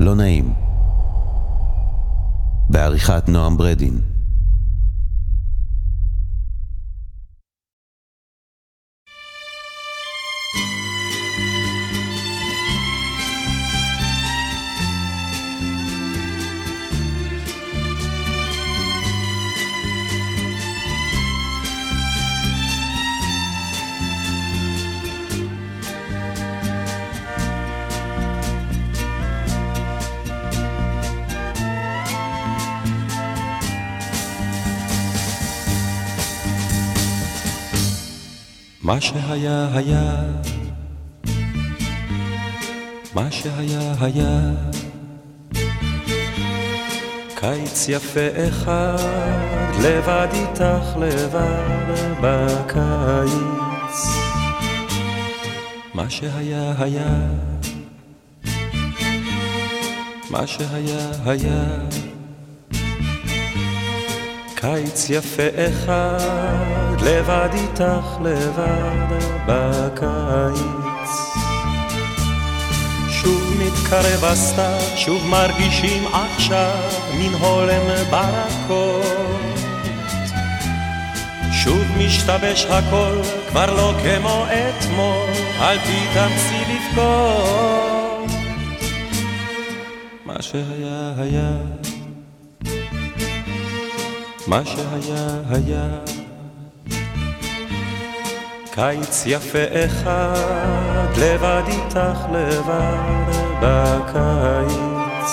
לא נעים. בעריכת נועם ברדין. שהיה היה, מה שהיה היה, קיץ יפה אחד, לבד איתך לבד בקיץ. מה שהיה היה, מה שהיה היה, קיץ יפה אחד, לבד איתך לבד בקיץ. שוב מתקרב הסתיו, שוב מרגישים עכשיו מן הולם ברקות. שוב משתבש הכל, כבר לא כמו אתמול, אל תתאמצי לבכות. מה שהיה היה מה שהיה היה קיץ יפה אחד, לבד איתך לבד בקיץ.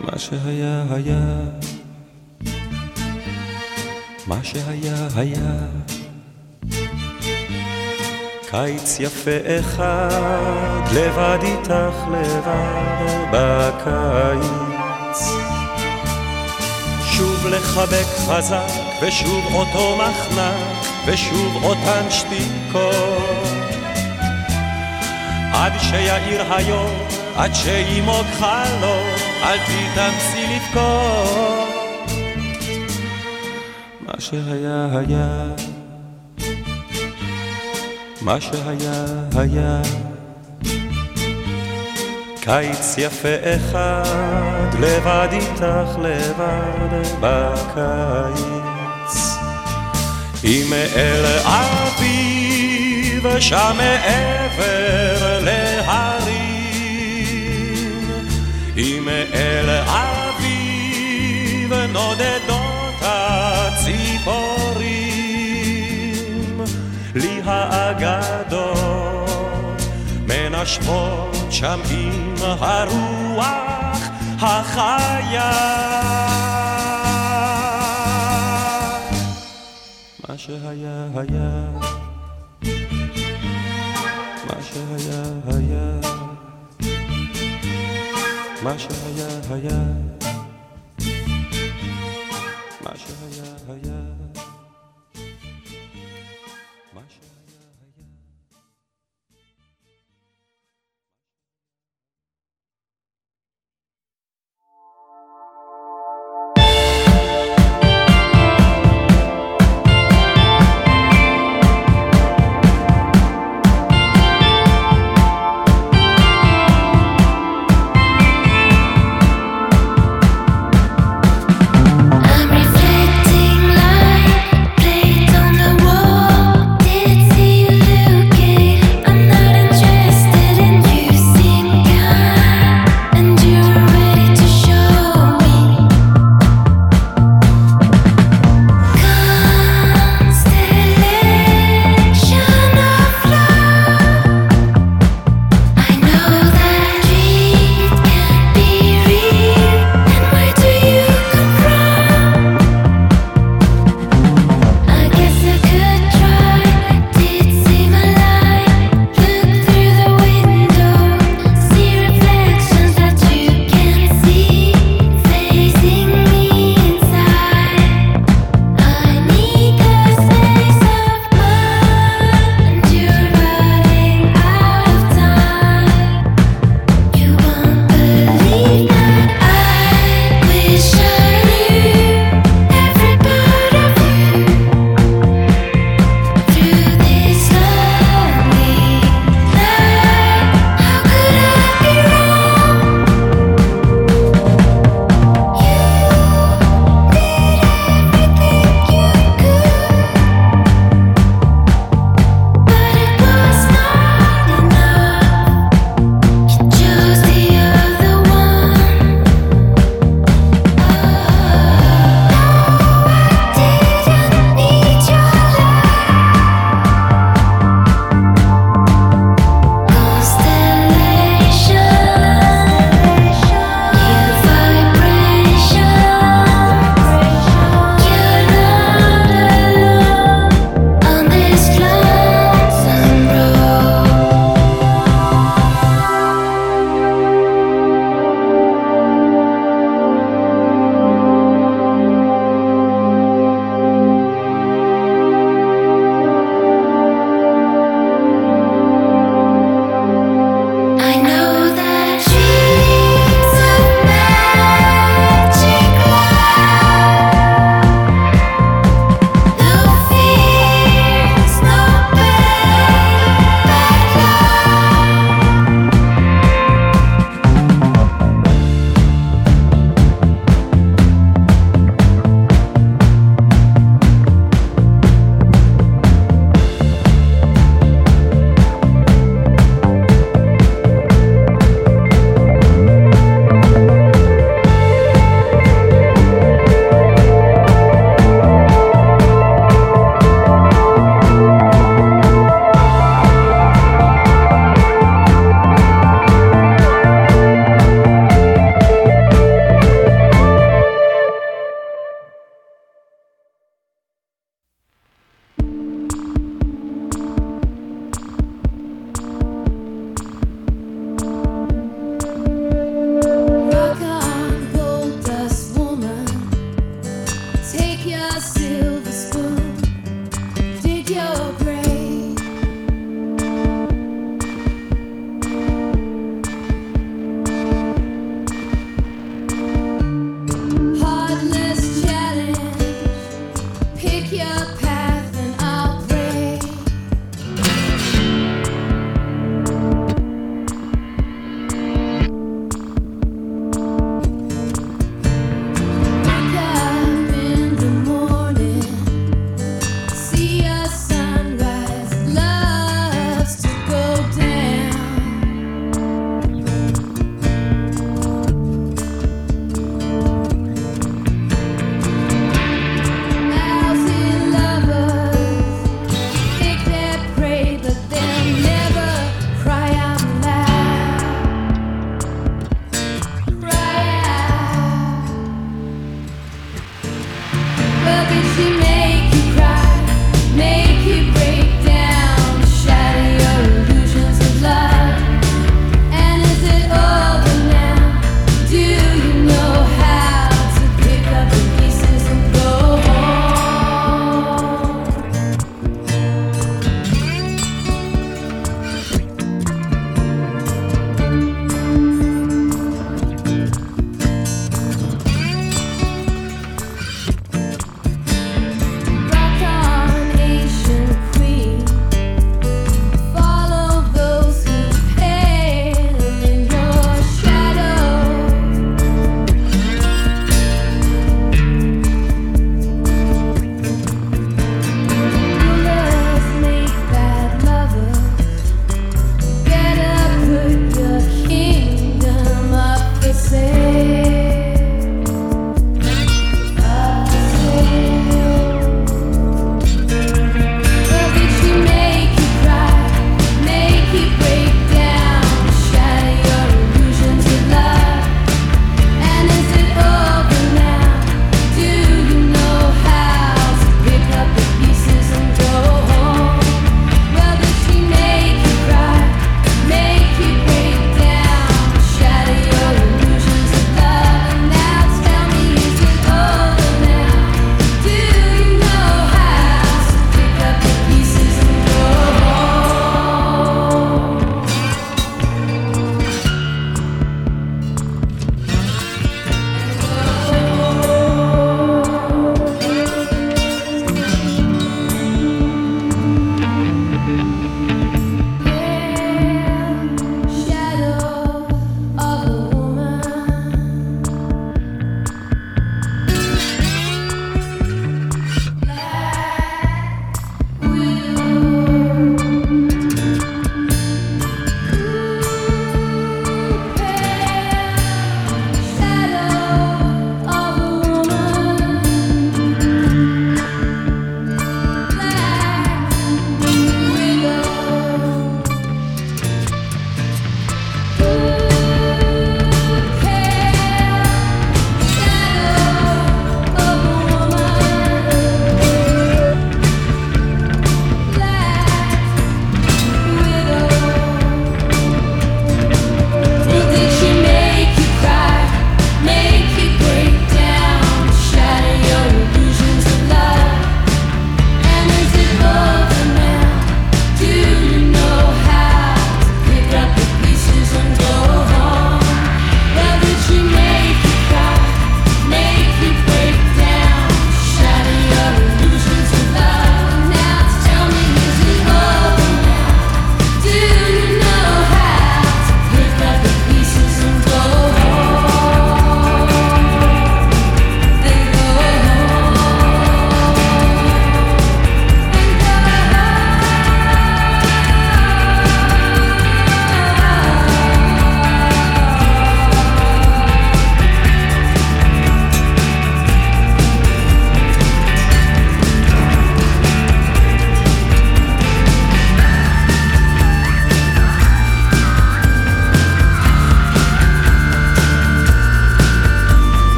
מה שהיה היה, מה שהיה היה קיץ יפה אחד, לבד איתך לבד בקיץ. לחבק חזק, ושוב אותו מחנק, ושוב אותן שתיקות. עד שיאיר היום, עד שימוג חלום, אל תתאמצי לבכות. מה שהיה היה, מה שהיה היה. קיץ יפה אחד, לבד איתך לבד בקיץ. אם אל אביב שם מעבר להרים, אם אל אביב נודדות הציפורים, לי האגדות מנשמות שם עם הרוח החיה. מה שהיה היה, מה שהיה היה, מה שהיה היה,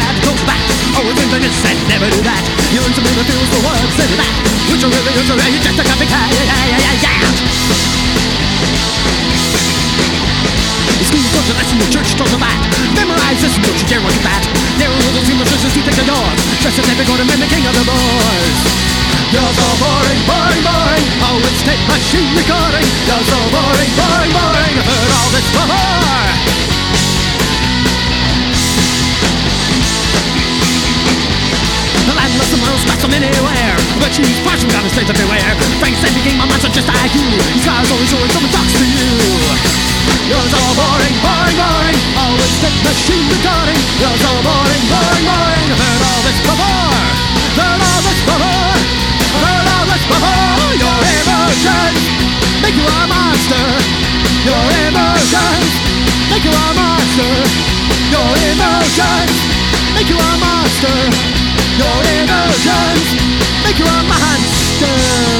grab, go back. Oh, Always in the midst and never do that. You're into me, refuse the words and that. Which are really, you're really just a copycat. Yeah, yeah, yeah, yeah. School goes to lesson, the church goes to that. Memorize this, don't you dare look at that. Narrow little those human churches take the doors. Dress as every golden man, the king of the boys. You're so boring, boring, boring. Oh, it's tape machine recording. You're so boring, boring, boring. Heard all this before. The landless and most some anywhere But she's partial got a state to beware Frank said he came a monster just like you. His car's always showing someone talks to you. You're so boring, boring, boring. Always take machine recording You're so boring, boring, boring. Heard all this before. Heard all this before. Heard all this before. Your emotions Make you a monster. Your emotions Make you a monster. Your emotions Make you a monster your emotions Make you a monster.